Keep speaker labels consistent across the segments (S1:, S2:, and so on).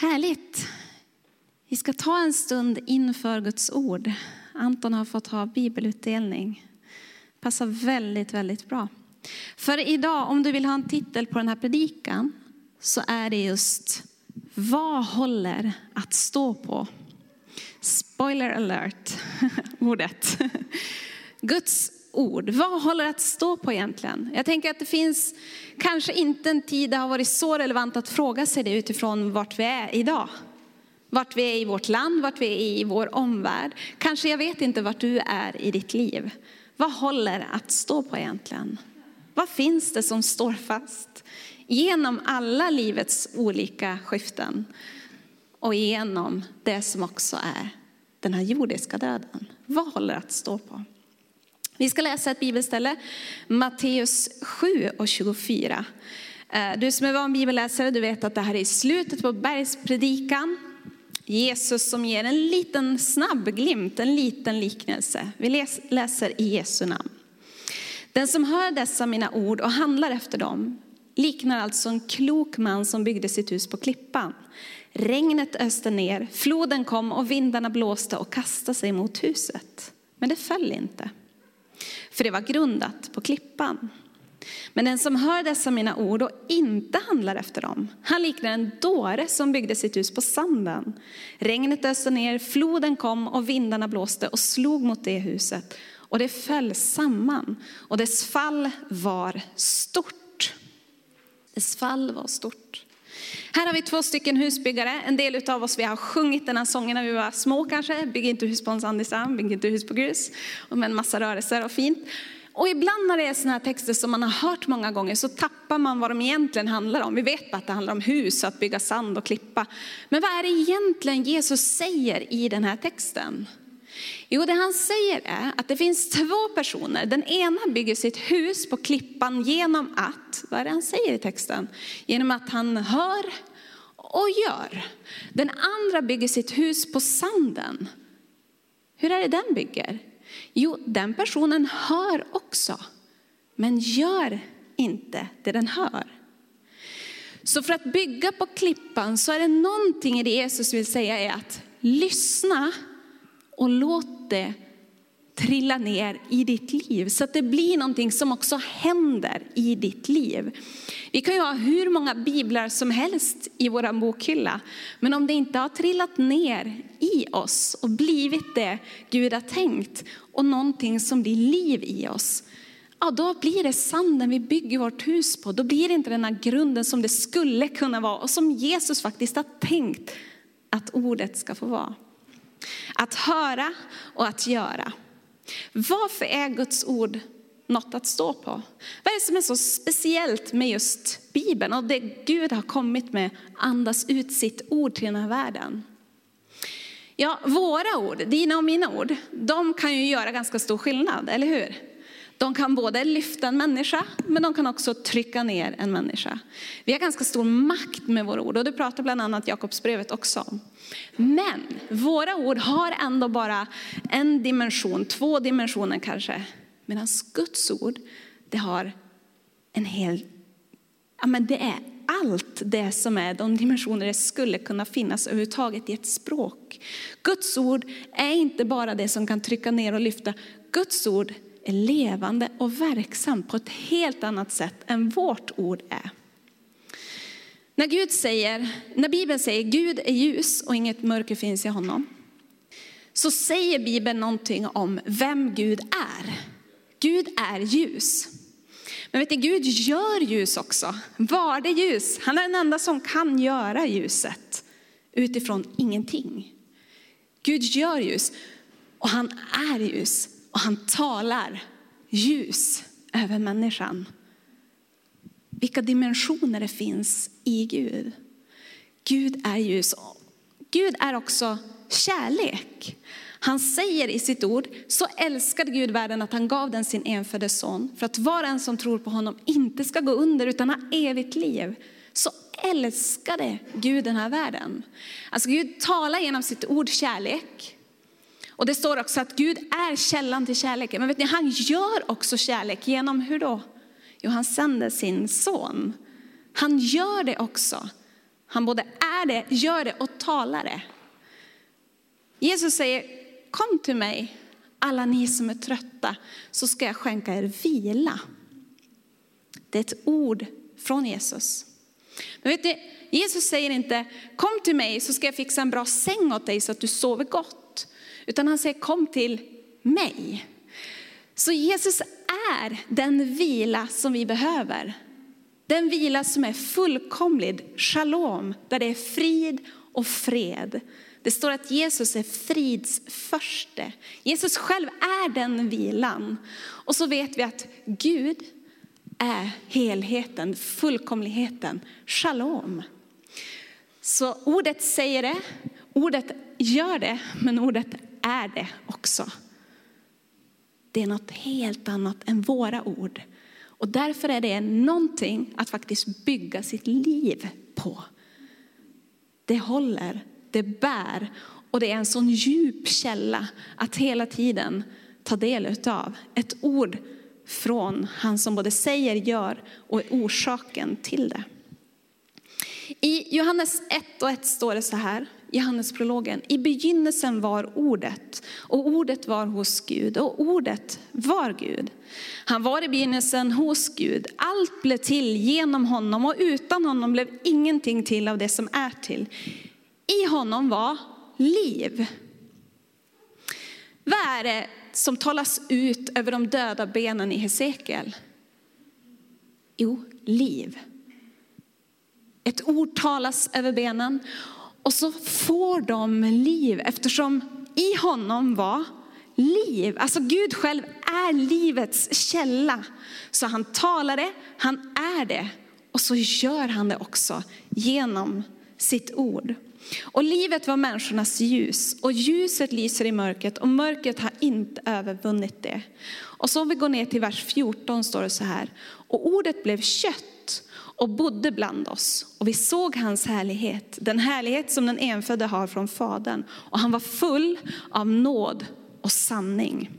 S1: Härligt. Vi ska ta en stund inför Guds ord. Anton har fått ha bibelutdelning. Passar väldigt, väldigt bra. För idag, om du vill ha en titel på den här predikan, så är det just Vad håller att stå på? Spoiler alert, ordet. Guds ord. Vad håller att stå på egentligen? Jag tänker att det finns kanske inte en tid det har varit så relevant att fråga sig det utifrån vart vi är idag. Vart vi är i vårt land, vart vi är i vår omvärld. Kanske jag vet inte vart du är i ditt liv. Vad håller att stå på egentligen? Vad finns det som står fast genom alla livets olika skiften och genom det som också är den här jordiska döden? Vad håller att stå på? Vi ska läsa ett bibelställe, Matteus 7 och 24. Eh, du som är van bibelläsare, du vet att det här är i slutet på bergspredikan. Jesus som ger en liten snabb glimt, en liten liknelse. Vi läser i Jesu namn. Den som hör dessa mina ord och handlar efter dem liknar alltså en klok man som byggde sitt hus på klippan. Regnet öste ner, floden kom och vindarna blåste och kastade sig mot huset. Men det föll inte för det var grundat på klippan. Men den som hör dessa mina ord och inte handlar efter dem, han liknar en dåre som byggde sitt hus på sanden. Regnet öste ner, floden kom och vindarna blåste och slog mot det huset och det föll samman och dess fall var stort. Dess fall var stort. Här har vi två stycken husbyggare. En del av oss vi har sjungit den här sången när vi var små kanske. Bygg inte hus på en sandig sand, bygg inte hus på grus. Och med en massa rörelser och fint. Och ibland när det är sådana här texter som man har hört många gånger så tappar man vad de egentligen handlar om. Vi vet bara att det handlar om hus, att bygga sand och klippa. Men vad är det egentligen Jesus säger i den här texten? Jo, det han säger är att det finns två personer. Den ena bygger sitt hus på klippan genom att, vad är det han säger i texten? Genom att han hör och gör. Den andra bygger sitt hus på sanden. Hur är det den bygger? Jo, den personen hör också, men gör inte det den hör. Så för att bygga på klippan så är det någonting i det Jesus vill säga är att lyssna och låt det trilla ner i ditt liv så att det blir någonting som också händer i ditt liv. Vi kan ju ha hur många biblar som helst i vår bokhylla, men om det inte har trillat ner i oss och blivit det Gud har tänkt och någonting som blir liv i oss, ja då blir det sanden vi bygger vårt hus på. Då blir det inte den här grunden som det skulle kunna vara och som Jesus faktiskt har tänkt att ordet ska få vara. Att höra och att göra. Varför är Guds ord något att stå på? Vad är det som är så speciellt med just Bibeln och det Gud har kommit med, andas ut sitt ord till den här världen? Ja, våra ord, dina och mina ord, de kan ju göra ganska stor skillnad, eller hur? De kan både lyfta en människa, men de kan också trycka ner en människa. Vi har ganska stor makt med våra ord och det pratar bland annat Jakobsbrevet också om. Men våra ord har ändå bara en dimension, två dimensioner kanske. Medan Guds ord, det har en hel, ja men det är allt det som är de dimensioner det skulle kunna finnas överhuvudtaget i ett språk. Guds ord är inte bara det som kan trycka ner och lyfta. Guds ord är levande och verksam på ett helt annat sätt än vårt ord är. När, Gud säger, när Bibeln säger Gud är ljus och inget mörker finns i honom, så säger Bibeln någonting om vem Gud är. Gud är ljus. Men vet du, Gud gör ljus också. Var det ljus? Han är den enda som kan göra ljuset utifrån ingenting. Gud gör ljus och han är ljus och han talar ljus över människan. Vilka dimensioner det finns i Gud. Gud är ljus. Gud är också kärlek. Han säger i sitt ord, så älskade Gud världen att han gav den sin enfödde son. För att var en som tror på honom inte ska gå under utan ha evigt liv. Så älskade Gud den här världen. Alltså Gud talar genom sitt ord kärlek. Och det står också att Gud är källan till kärleken. Men vet ni, han gör också kärlek genom hur då? Jo, han sänder sin son. Han gör det också Han både är det, gör det och talar det. Jesus säger, kom till mig alla ni som är trötta så ska jag skänka er vila. Det är ett ord från Jesus. Men vet ni, Jesus säger inte, kom till mig så ska jag fixa en bra säng åt dig så att du sover gott. Utan han säger, kom till mig. Så Jesus är den vila som vi behöver. Den vila som är fullkomlig, shalom, där det är frid och fred. Det står att Jesus är frids förste. Jesus själv är den vilan. Och så vet vi att Gud är helheten, fullkomligheten, shalom. Så ordet säger det, ordet gör det, men ordet är det också. Det är något helt annat än våra ord. Och därför är det någonting att faktiskt bygga sitt liv på. Det håller, det bär och det är en sån djup källa att hela tiden ta del utav. Ett ord från han som både säger, gör och är orsaken till det. I Johannes 1 och 1 står det så här, Johannesprologen. I begynnelsen var ordet och ordet var hos Gud och ordet var Gud. Han var i begynnelsen hos Gud. Allt blev till genom honom och utan honom blev ingenting till av det som är till. I honom var liv. Vad är det som talas ut över de döda benen i Hesekiel? Jo, liv. Ett ord talas över benen och så får de liv eftersom i honom var liv. Alltså Gud själv är livets källa. Så han talar det, han är det och så gör han det också genom sitt ord. Och livet var människornas ljus och ljuset lyser i mörkret och mörkret har inte övervunnit det. Och så om vi går ner till vers 14 står det så här. Och ordet blev kött och bodde bland oss och vi såg hans härlighet, den härlighet som den enfödde har från fadern och han var full av nåd och sanning.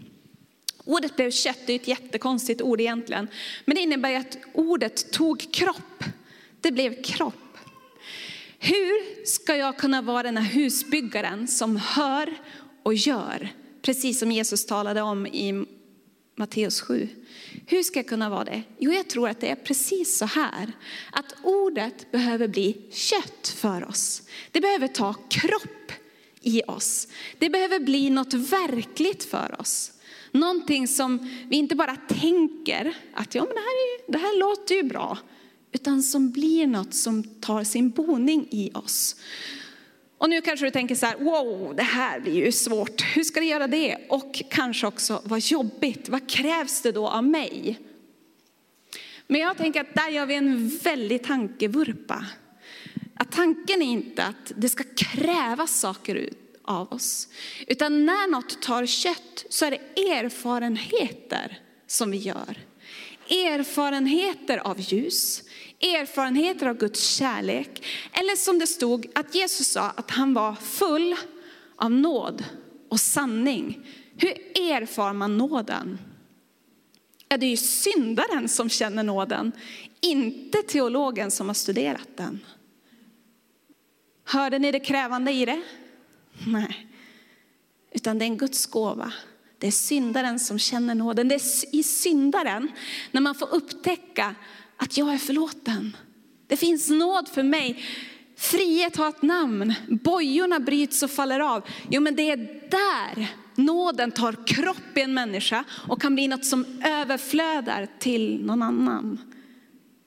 S1: Ordet blev kött, det är ett jättekonstigt ord egentligen, men det innebär att ordet tog kropp. Det blev kropp. Hur ska jag kunna vara den här husbyggaren som hör och gör? Precis som Jesus talade om i Matteus 7. Hur ska jag kunna vara det? Jo, jag tror att det är precis så här. Att ordet behöver bli kött för oss. Det behöver ta kropp i oss. Det behöver bli något verkligt för oss. Någonting som vi inte bara tänker att ja, men det, här är, det här låter ju bra utan som blir något som tar sin boning i oss. Och nu kanske du tänker så här, wow, det här blir ju svårt. Hur ska det göra det? Och kanske också, vad jobbigt. Vad krävs det då av mig? Men jag tänker att där gör vi en väldig tankevurpa. Att tanken är inte att det ska krävas saker av oss. Utan när något tar kött så är det erfarenheter som vi gör. Erfarenheter av ljus, erfarenheter av Guds kärlek. Eller som det stod att Jesus sa att han var full av nåd och sanning. Hur erfar man nåden? Ja, det är ju syndaren som känner nåden, inte teologen som har studerat den. Hörde ni det krävande i det? Nej, utan det är en Guds gåva. Det är syndaren som känner nåden. Det är i syndaren, när man får upptäcka att jag är förlåten. Det finns nåd för mig. Frihet har ett namn. Bojorna bryts och faller av. Jo, men det är där nåden tar kropp i en människa och kan bli något som överflödar till någon annan.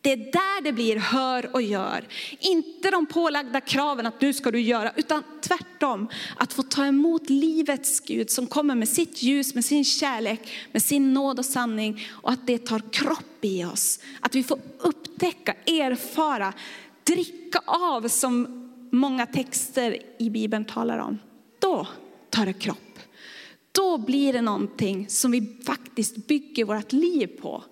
S1: Det är där det blir hör och gör. Inte de pålagda kraven att nu ska du göra, utan tvärtom. Att få ta emot livets Gud som kommer med sitt ljus, med sin kärlek, med sin nåd och sanning. Och att det tar kropp i oss. Att vi får upptäcka, erfara, dricka av som många texter i Bibeln talar om. Då tar det kropp. Då blir det någonting som vi faktiskt bygger vårt liv på.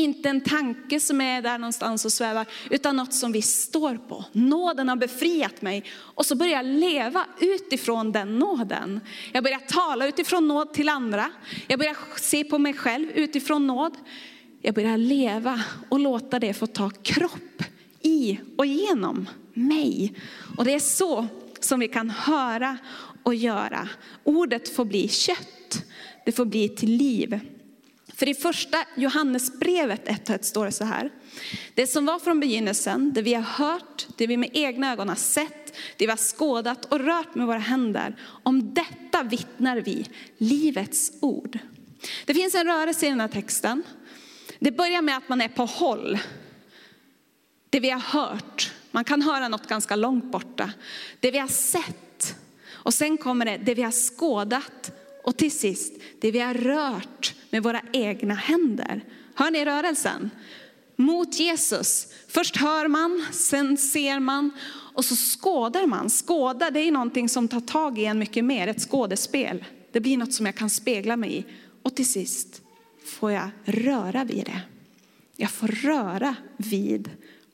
S1: Inte en tanke som är där någonstans och svävar, utan något som vi står på. Nåden har befriat mig. Och så börjar jag leva utifrån den nåden. Jag börjar tala utifrån nåd till andra. Jag börjar se på mig själv utifrån nåd. Jag börjar leva och låta det få ta kropp i och genom mig. Och det är så som vi kan höra och göra. Ordet får bli kött, det får bli till liv. För i första Johannesbrevet 1 står det så här. Det som var från begynnelsen, det vi har hört, det vi med egna ögon har sett, det vi har skådat och rört med våra händer. Om detta vittnar vi, livets ord. Det finns en rörelse i den här texten. Det börjar med att man är på håll. Det vi har hört, man kan höra något ganska långt borta. Det vi har sett. Och sen kommer det, det vi har skådat. Och till sist, det vi har rört med våra egna händer. Hör ni rörelsen? Mot Jesus. Först hör man, sen ser man och så skådar man. Skåda det är någonting som tar tag i en mycket mer, ett skådespel. Det blir något som jag kan spegla mig i. Och till sist får jag röra vid det. Jag får röra vid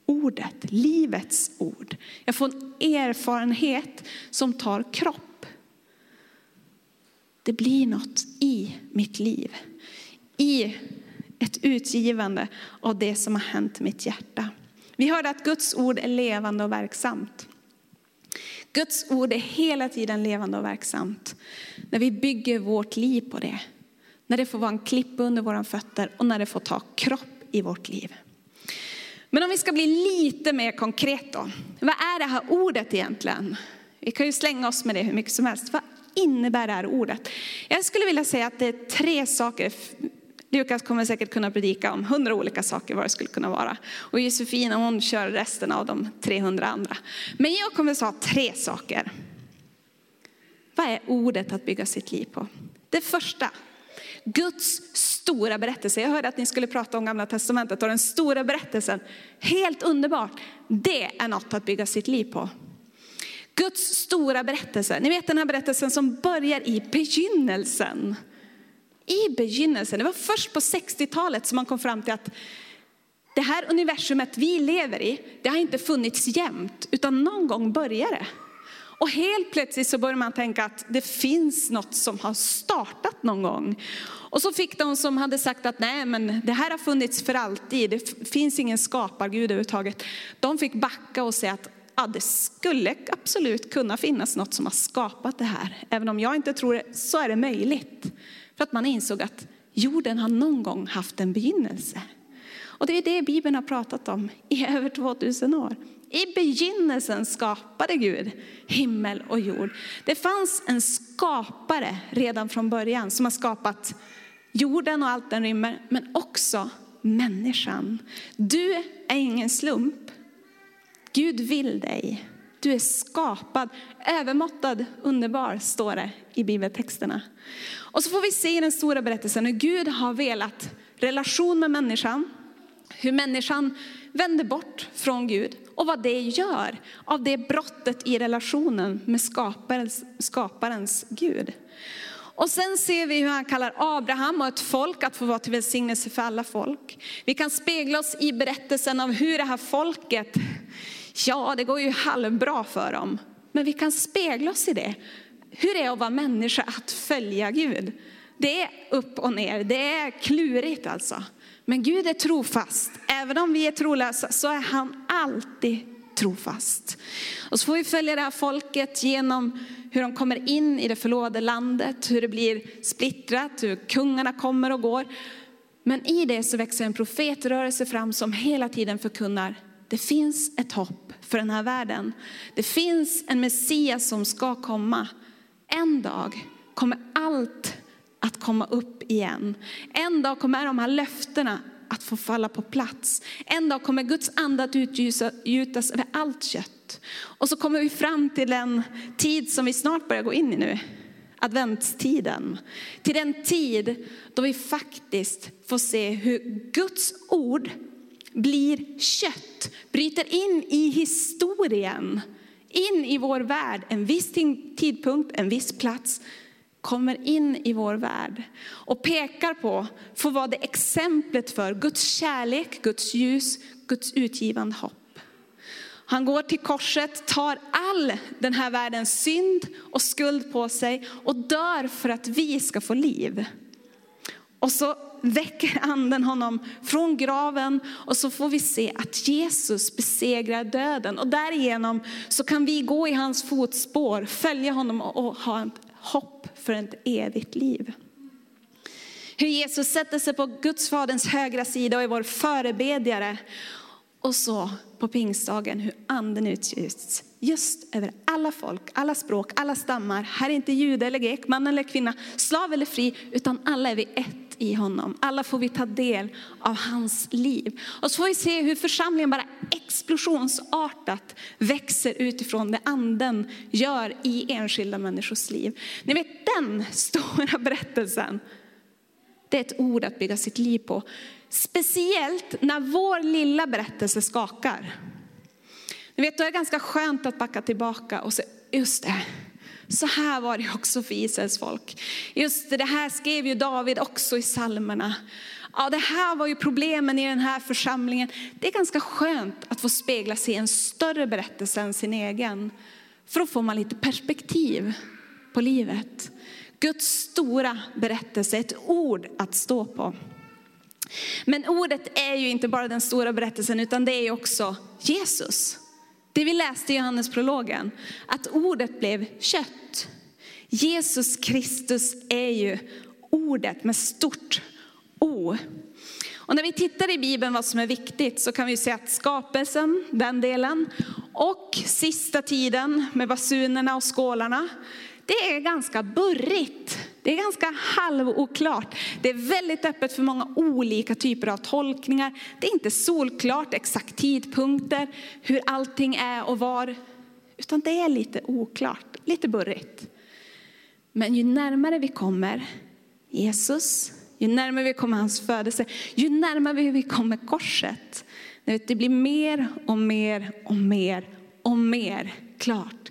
S1: ordet, livets ord. Jag får en erfarenhet som tar kropp. Det blir något i mitt liv. I ett utgivande av det som har hänt mitt hjärta. Vi hörde att Guds ord är levande och verksamt. Guds ord är hela tiden levande och verksamt. När vi bygger vårt liv på det. När det får vara en klippa under våra fötter och när det får ta kropp i vårt liv. Men om vi ska bli lite mer konkret då. Vad är det här ordet egentligen? Vi kan ju slänga oss med det hur mycket som helst. Vad innebär det här ordet? Jag skulle vilja säga att det är tre saker. Lukas kommer säkert kunna predika om hundra olika saker vad det skulle kunna vara. Och Josefina hon kör resten av de 300 andra. Men jag kommer att säga tre saker. Vad är ordet att bygga sitt liv på? Det första, Guds stora berättelse. Jag hörde att ni skulle prata om gamla testamentet och den stora berättelsen. Helt underbart. Det är något att bygga sitt liv på. Guds stora berättelse. Ni vet den här berättelsen som börjar i begynnelsen. I begynnelsen. Det var först på 60-talet som man kom fram till att det här universumet vi lever i, det har inte funnits jämt, utan någon gång börjar det. Och helt plötsligt så började man tänka att det finns något som har startat någon gång. Och så fick de som hade sagt att nej men det här har funnits för alltid, det finns ingen skapargud överhuvudtaget. De fick backa och säga att ja, det skulle absolut kunna finnas något som har skapat det här. Även om jag inte tror det, så är det möjligt. För att man insåg att jorden har någon gång haft en begynnelse. Och det är det Bibeln har pratat om i över 2000 år. I begynnelsen skapade Gud himmel och jord. Det fanns en skapare redan från början som har skapat jorden och allt den rymmer, men också människan. Du är ingen slump. Gud vill dig. Du är skapad, övermåttad, underbar, står det i bibeltexterna. Och så får vi se i den stora berättelsen hur Gud har velat relation med människan, hur människan vänder bort från Gud och vad det gör av det brottet i relationen med skaparens, skaparens Gud. Och sen ser vi hur han kallar Abraham och ett folk att få vara till välsignelse för alla folk. Vi kan spegla oss i berättelsen av hur det här folket, ja det går ju halvbra för dem. Men vi kan spegla oss i det. Hur det är att vara människa att följa Gud. Det är upp och ner, det är klurigt alltså. Men Gud är trofast. Även om vi är trolösa så är han alltid trofast. Och så får vi följa det här folket genom hur de kommer in i det förlovade landet, hur det blir splittrat, hur kungarna kommer och går. Men i det så växer en profetrörelse fram som hela tiden förkunnar, det finns ett hopp för den här världen. Det finns en Messias som ska komma. En dag kommer allt att komma upp igen. En dag kommer de här löftena att få falla på plats. En dag kommer Guds ande att utgjutas över allt kött. Och så kommer vi fram till den tid som vi snart börjar gå in i nu. Adventstiden. Till den tid då vi faktiskt får se hur Guds ord blir kött, bryter in i historien, in i vår värld, en viss tidpunkt, en viss plats kommer in i vår värld och pekar på, får vara det exemplet för Guds kärlek, Guds ljus, Guds utgivande hopp. Han går till korset, tar all den här världens synd och skuld på sig och dör för att vi ska få liv. Och så väcker anden honom från graven och så får vi se att Jesus besegrar döden. Och därigenom så kan vi gå i hans fotspår, följa honom och ha ett hopp för ett evigt liv. Hur Jesus sätter sig på Guds faderns högra sida och är vår förebedjare. Och så på pingstdagen hur anden utgjuts just över alla folk, alla språk, alla stammar. Här är inte jude eller grek, man eller kvinna, slav eller fri, utan alla är vi ett i honom. Alla får vi ta del av hans liv. Och så får vi se hur församlingen bara explosionsartat växer utifrån det anden gör i enskilda människors liv. Ni vet den stora berättelsen, det är ett ord att bygga sitt liv på. Speciellt när vår lilla berättelse skakar. Ni vet, då är det ganska skönt att backa tillbaka och se just det, så här var det också för Israels folk. Just det, det här skrev ju David också i psalmerna. Ja, det här var ju problemen i den här församlingen. Det är ganska skönt att få spegla sig i en större berättelse än sin egen. För då får man lite perspektiv på livet. Guds stora berättelse, ett ord att stå på. Men ordet är ju inte bara den stora berättelsen utan det är också Jesus. Det vi läste i Johannesprologen, att ordet blev kött. Jesus Kristus är ju ordet med stort O. Och när vi tittar i Bibeln vad som är viktigt så kan vi se att skapelsen, den delen, och sista tiden med basunerna och skålarna, det är ganska burrigt. Det är ganska halvoklart. Det är väldigt öppet för många olika typer av tolkningar. Det är inte solklart exakt tidpunkter, hur allting är och var. Utan det är lite oklart, lite burrigt. Men ju närmare vi kommer Jesus, ju närmare vi kommer hans födelse, ju närmare vi kommer korset. Det blir mer och mer och mer och mer klart.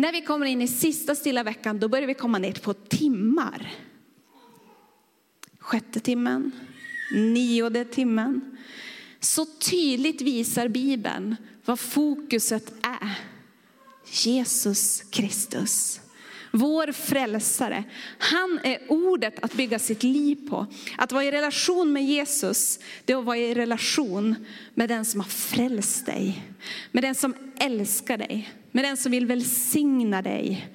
S1: När vi kommer in i sista stilla veckan, då börjar vi komma ner på timmar. Sjätte timmen, nionde timmen. Så tydligt visar Bibeln vad fokuset är. Jesus Kristus. Vår frälsare. Han är ordet att bygga sitt liv på. Att vara i relation med Jesus, det är att vara i relation med den som har frälst dig. Med den som älskar dig. Med den som vill välsigna dig.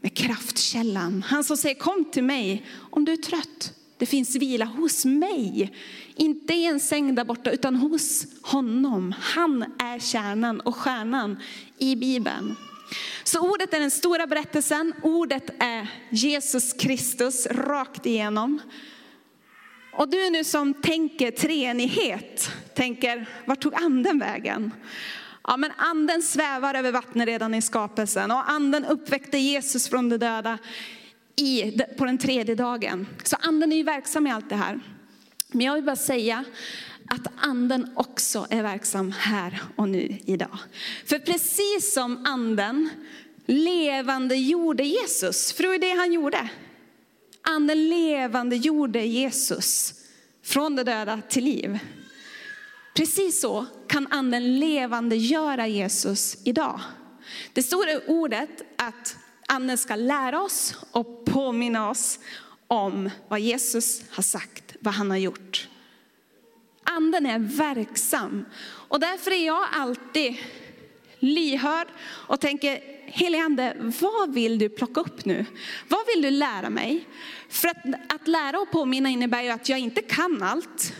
S1: Med kraftkällan. Han som säger kom till mig om du är trött. Det finns vila hos mig. Inte i en säng där borta utan hos honom. Han är kärnan och stjärnan i Bibeln. Så ordet är den stora berättelsen. Ordet är Jesus Kristus rakt igenom. Och du nu som tänker treenighet, tänker, vart tog anden vägen? Ja, men anden svävar över vattnet redan i skapelsen och anden uppväckte Jesus från de döda i, på den tredje dagen. Så anden är ju verksam i allt det här. Men jag vill bara säga att anden också är verksam här och nu idag. För precis som anden levande gjorde Jesus, för det var det han gjorde. Anden levande gjorde Jesus från de döda till liv. Precis så kan anden levande göra Jesus idag. Det står i ordet att anden ska lära oss och påminna oss om vad Jesus har sagt, vad han har gjort. Anden är verksam och därför är jag alltid lyhörd och tänker, helige ande, vad vill du plocka upp nu? Vad vill du lära mig? För att, att lära och påminna innebär ju att jag inte kan allt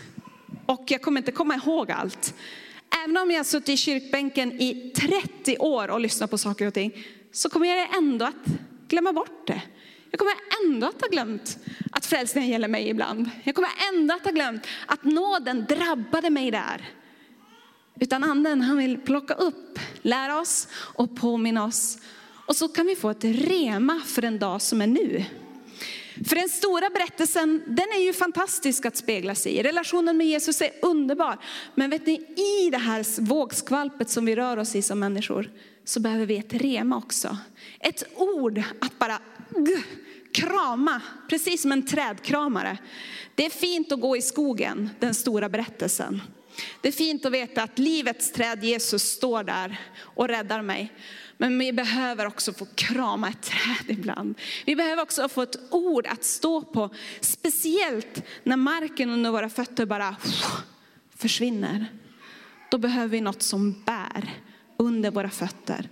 S1: och jag kommer inte komma ihåg allt. Även om jag har suttit i kyrkbänken i 30 år och lyssnat på saker och ting så kommer jag ändå att glömma bort det. Jag kommer ändå att ha glömt att frälsningen gäller mig ibland. Jag kommer ändå att ha glömt att nåden drabbade mig där. Utan anden han vill plocka upp, lära oss och påminna oss. Och så kan vi få ett rema för en dag som är nu. För den stora berättelsen, den är ju fantastisk att spegla sig i. Relationen med Jesus är underbar. Men vet ni, i det här vågskvalpet som vi rör oss i som människor, så behöver vi ett rema också. Ett ord att bara krama, precis som en trädkramare. Det är fint att gå i skogen, den stora berättelsen. Det är fint att veta att livets träd Jesus står där och räddar mig. Men vi behöver också få krama ett träd ibland. Vi behöver också få ett ord att stå på. Speciellt när marken under våra fötter bara försvinner. Då behöver vi något som bär under våra fötter.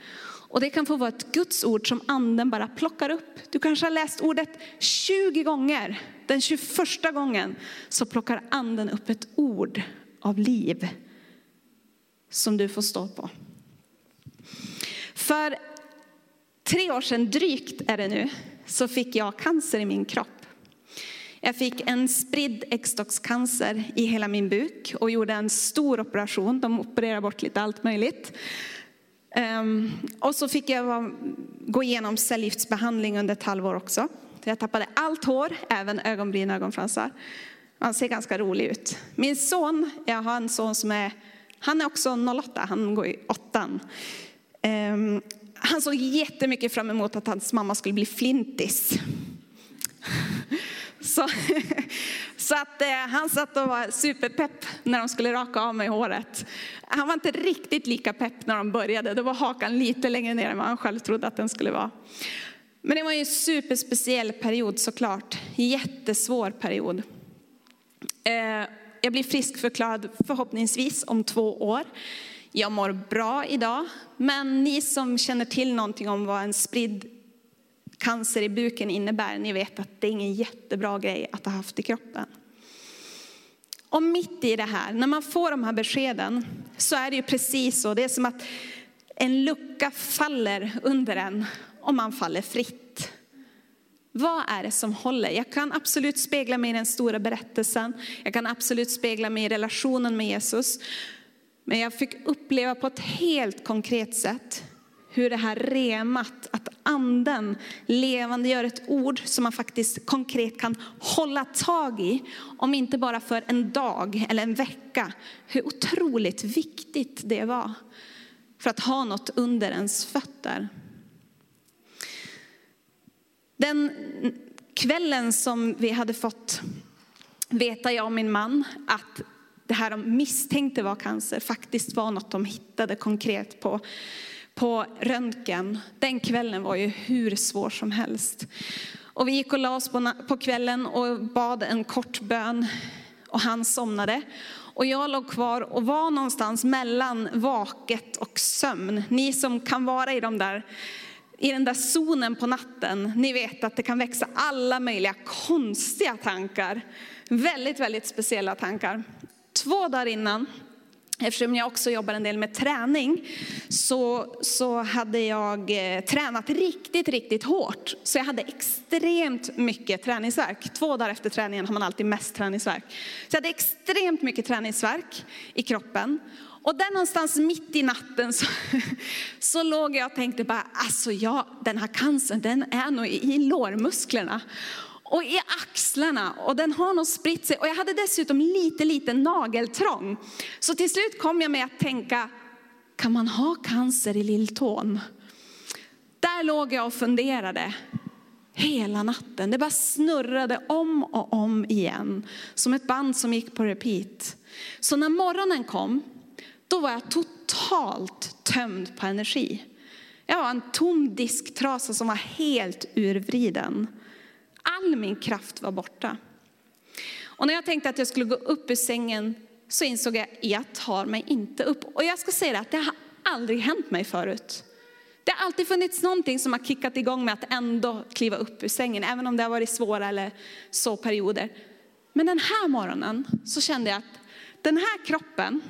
S1: Och det kan få vara ett Guds ord som anden bara plockar upp. Du kanske har läst ordet 20 gånger. Den 21 gången så plockar anden upp ett ord av liv som du får stå på. För tre år sedan drygt är det nu, så fick jag cancer i min kropp. Jag fick en spridd äggstockscancer i hela min buk och gjorde en stor operation. De opererade bort lite allt möjligt. Ehm, och så fick jag gå igenom cellgiftsbehandling under ett halvår också. Jag tappade allt hår, även ögonbryn och ögonfransar. Han ser ganska rolig ut. Min son, jag har en son som är, han är också 08, han går i åttan. Um, han såg jättemycket fram emot att hans mamma skulle bli flintis. Så, så att eh, han satt och var superpepp när de skulle raka av mig håret. Han var inte riktigt lika pepp när de började. Då var hakan lite längre ner än vad han själv trodde att den skulle vara. Men det var en superspeciell period såklart. Jättesvår period. Eh, jag blir friskförklarad förhoppningsvis om två år. Jag mår bra idag, men ni som känner till någonting om vad en spridd cancer i buken innebär, ni vet att det är ingen jättebra grej att ha haft i kroppen. Och mitt i det här, när man får de här beskeden, så är det ju precis så. Det är som att en lucka faller under en och man faller fritt. Vad är det som håller? Jag kan absolut spegla mig i den stora berättelsen. Jag kan absolut spegla mig i relationen med Jesus. Men jag fick uppleva på ett helt konkret sätt hur det här remat, att anden levande gör ett ord som man faktiskt konkret kan hålla tag i, om inte bara för en dag eller en vecka. Hur otroligt viktigt det var för att ha något under ens fötter. Den kvällen som vi hade fått veta, jag och min man, att det här de misstänkte var cancer faktiskt var något de hittade konkret på på röntgen. Den kvällen var ju hur svår som helst. Och vi gick och la oss på, på kvällen och bad en kort bön och han somnade. Och jag låg kvar och var någonstans mellan vaket och sömn. Ni som kan vara i, de där, i den där zonen på natten, ni vet att det kan växa alla möjliga konstiga tankar. Väldigt, väldigt speciella tankar. Två dagar innan Eftersom jag också jobbar en del med träning så, så hade jag eh, tränat riktigt, riktigt hårt. Så jag hade extremt mycket träningsverk. Två dagar efter träningen har man alltid mest träningsverk. Så jag hade extremt mycket träningsverk i kroppen. Och där någonstans mitt i natten så, så låg jag och tänkte bara, alltså ja, den här cancern den är nog i lårmusklerna och i axlarna och den har nog spritt sig. Och jag hade dessutom lite, lite nageltrång. Så till slut kom jag med att tänka, kan man ha cancer i lilltån? Där låg jag och funderade hela natten. Det bara snurrade om och om igen. Som ett band som gick på repeat. Så när morgonen kom, då var jag totalt tömd på energi. Jag var en tom disktrasa som var helt urvriden. All min kraft var borta. Och när jag tänkte att jag skulle gå upp ur sängen så insåg jag att jag tar mig inte upp. Och jag ska säga att det har aldrig hänt mig förut. Det har alltid funnits någonting som har kickat igång med att ändå kliva upp ur sängen, även om det har varit svåra eller så perioder. Men den här morgonen så kände jag att den här kroppen,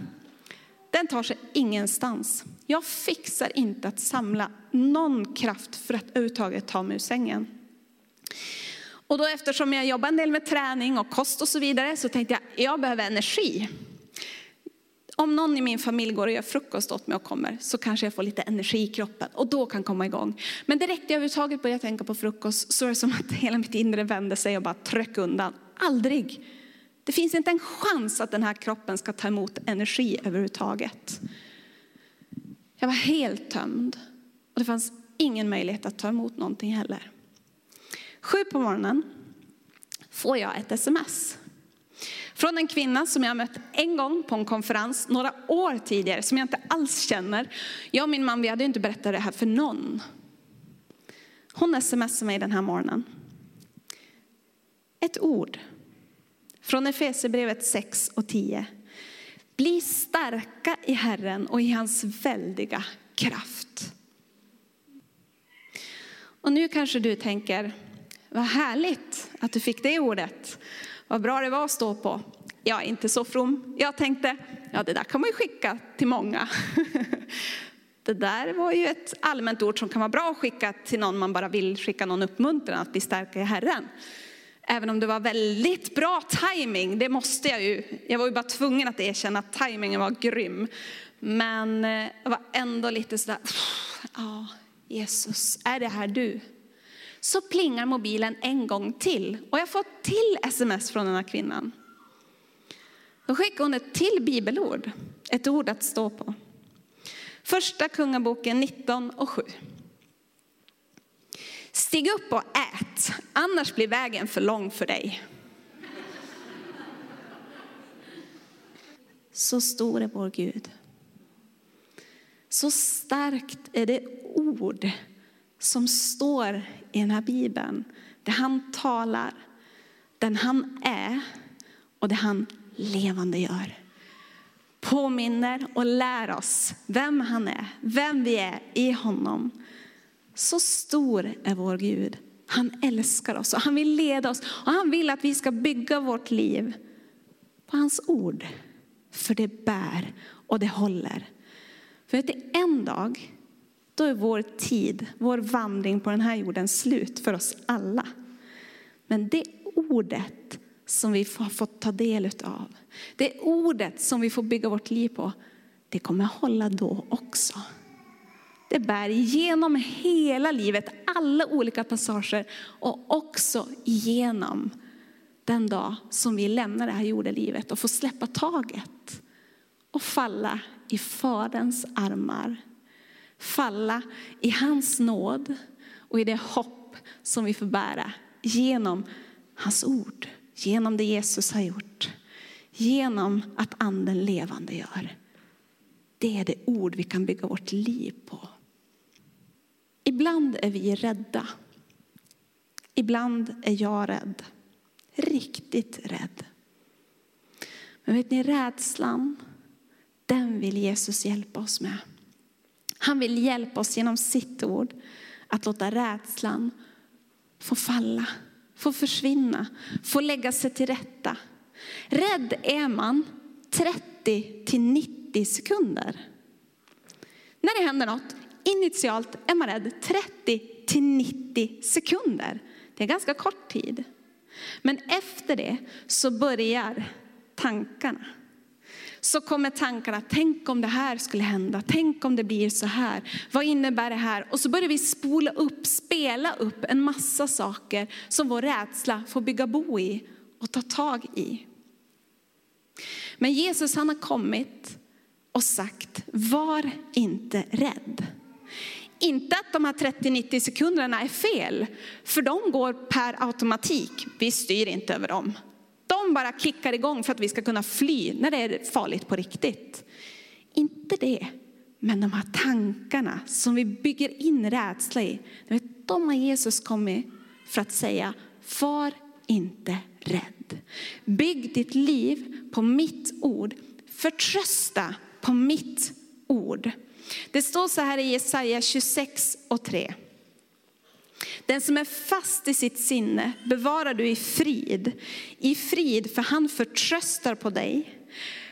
S1: den tar sig ingenstans. Jag fixar inte att samla någon kraft för att överhuvudtaget ta mig ur sängen. Och då eftersom jag jobbar en del med träning och kost och så vidare så tänkte jag, jag behöver energi. Om någon i min familj går och gör frukost åt mig och kommer så kanske jag får lite energi i kroppen och då kan komma igång. Men direkt jag överhuvudtaget började tänka på frukost så är det som att hela mitt inre vände sig och bara tryck undan. Aldrig. Det finns inte en chans att den här kroppen ska ta emot energi överhuvudtaget. Jag var helt tömd och det fanns ingen möjlighet att ta emot någonting heller. Sju på morgonen får jag ett sms Från en kvinna som jag mött en gång på en konferens några år tidigare, som jag inte alls känner. Jag och min man vi hade inte berättat det här för någon. Hon smsar mig den här morgonen. Ett ord från Efesierbrevet 6 och 10. Bli starka i Herren och i hans väldiga kraft. Och nu kanske du tänker, vad härligt att du fick det ordet. Vad bra det var att stå på. Jag är inte så from. Jag tänkte, ja det där kan man ju skicka till många. Det där var ju ett allmänt ord som kan vara bra att skicka till någon man bara vill skicka någon uppmuntran att bli starka i Herren. Även om det var väldigt bra timing, det måste jag ju. Jag var ju bara tvungen att erkänna att timingen var grym. Men eh, jag var ändå lite sådär, ja Jesus, är det här du? Så plingar mobilen en gång till och jag får till sms från den här kvinnan. Då skickar hon ett till bibelord, ett ord att stå på. Första Kungaboken 19 och 7. Stig upp och ät, annars blir vägen för lång för dig. Så stor är vår Gud. Så starkt är det ord som står i den här bibeln. Det han talar, den han är och det han levande gör. Påminner och lär oss vem han är, vem vi är i honom. Så stor är vår Gud. Han älskar oss och han vill leda oss och han vill att vi ska bygga vårt liv på hans ord. För det bär och det håller. För att en dag, då är vår tid, vår vandring på den här jorden slut för oss alla. Men det ordet som vi har fått ta del av, det ordet som vi får bygga vårt liv på, det kommer hålla då också. Det bär genom hela livet, alla olika passager och också igenom den dag som vi lämnar det här jordelivet och får släppa taget och falla i Faderns armar. Falla i hans nåd och i det hopp som vi får bära genom hans ord, genom det Jesus har gjort, genom att anden levande gör. Det är det ord vi kan bygga vårt liv på. Ibland är vi rädda. Ibland är jag rädd. Riktigt rädd. Men vet ni, rädslan, den vill Jesus hjälpa oss med. Han vill hjälpa oss genom sitt ord att låta rädslan få falla, få försvinna, få lägga sig till rätta. Rädd är man 30 till 90 sekunder. När det händer något, initialt är man rädd 30 till 90 sekunder. Det är ganska kort tid. Men efter det så börjar tankarna. Så kommer tankarna, tänk om det här skulle hända, tänk om det blir så här, vad innebär det här? Och så börjar vi spola upp, spela upp en massa saker som vår rädsla får bygga bo i och ta tag i. Men Jesus han har kommit och sagt, var inte rädd. Inte att de här 30-90 sekunderna är fel, för de går per automatik. Vi styr inte över dem. De bara kickar igång för att vi ska kunna fly när det är farligt på riktigt. Inte det, men de här tankarna som vi bygger in rädsla i, de har Jesus kommit för att säga, var inte rädd. Bygg ditt liv på mitt ord. Förtrösta på mitt ord. Det står så här i Jesaja 26 och 3. Den som är fast i sitt sinne bevarar du i frid. I frid, för han förtröstar på dig.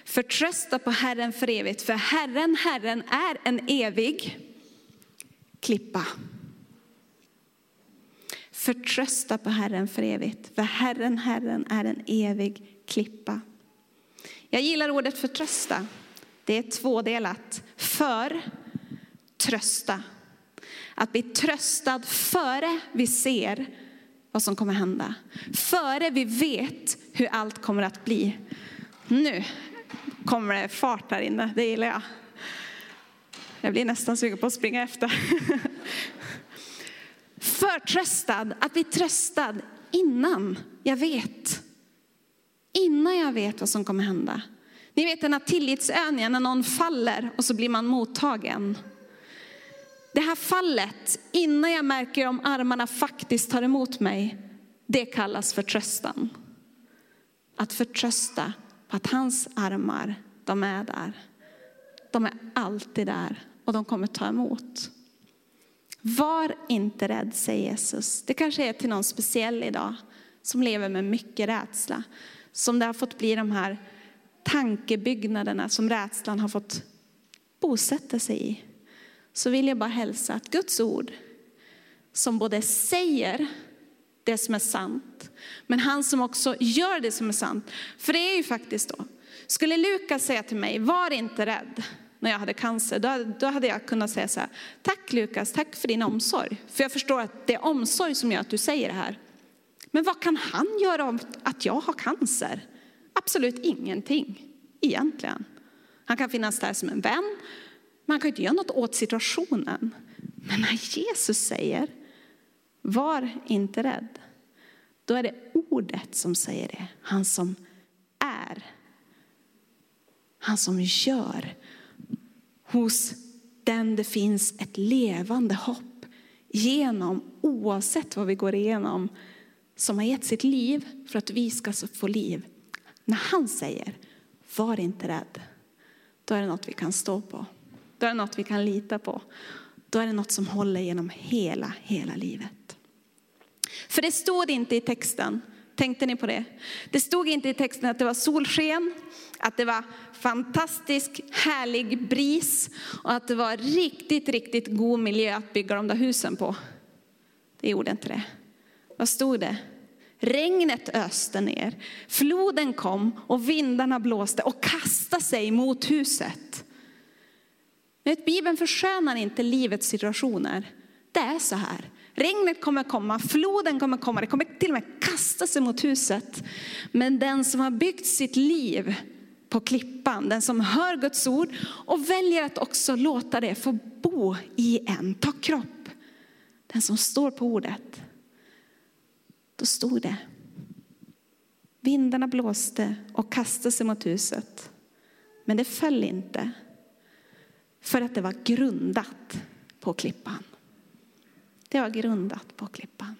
S1: Förtrösta på Herren för evigt, för Herren, Herren är en evig klippa. Förtrösta på Herren för evigt, för Herren, Herren är en evig klippa. Jag gillar ordet förtrösta. Det är tvådelat. För, trösta. Att bli tröstad före vi ser vad som kommer hända. Före vi vet hur allt kommer att bli. Nu kommer det fart här inne, det gillar jag. Jag blir nästan sugen på att springa efter. Förtröstad, att bli tröstad innan jag vet Innan jag vet vad som kommer hända. Ni vet den här tillitsövningen när någon faller och så blir man mottagen. Det här fallet, innan jag märker om armarna faktiskt tar emot mig, det kallas förtröstan. Att förtrösta på att hans armar, de är där. De är alltid där och de kommer ta emot. Var inte rädd, säger Jesus. Det kanske är till någon speciell idag som lever med mycket rädsla. Som det har fått bli de här tankebyggnaderna som rädslan har fått bosätta sig i. Så vill jag bara hälsa att Guds ord, som både säger det som är sant, men han som också gör det som är sant. För det är ju faktiskt då, skulle Lukas säga till mig, var inte rädd när jag hade cancer, då, då hade jag kunnat säga så här, tack Lukas, tack för din omsorg. För jag förstår att det är omsorg som gör att du säger det här. Men vad kan han göra av att jag har cancer? Absolut ingenting egentligen. Han kan finnas där som en vän, man kan inte göra något åt situationen. Men när Jesus säger, var inte rädd, då är det ordet som säger det. Han som är. Han som gör. Hos den det finns ett levande hopp genom, oavsett vad vi går igenom, som har gett sitt liv för att vi ska få liv. När han säger, var inte rädd, då är det något vi kan stå på. Då är det något vi kan lita på. Då är det något som håller genom hela, hela livet. För det stod inte i texten, tänkte ni på det? Det stod inte i texten att det var solsken, att det var fantastisk härlig bris och att det var riktigt, riktigt god miljö att bygga de där husen på. Det gjorde inte det. Vad stod det? Regnet öste ner, floden kom och vindarna blåste och kastade sig mot huset. Vet, Bibeln förskönar inte livets situationer. Det är så här. Regnet kommer komma, floden kommer komma, det kommer till och med kasta sig mot huset. Men den som har byggt sitt liv på klippan, den som hör Guds ord och väljer att också låta det få bo i en, ta kropp. Den som står på ordet. Då stod det. Vindarna blåste och kastade sig mot huset. Men det föll inte. För att det var grundat på klippan. Det var grundat på klippan.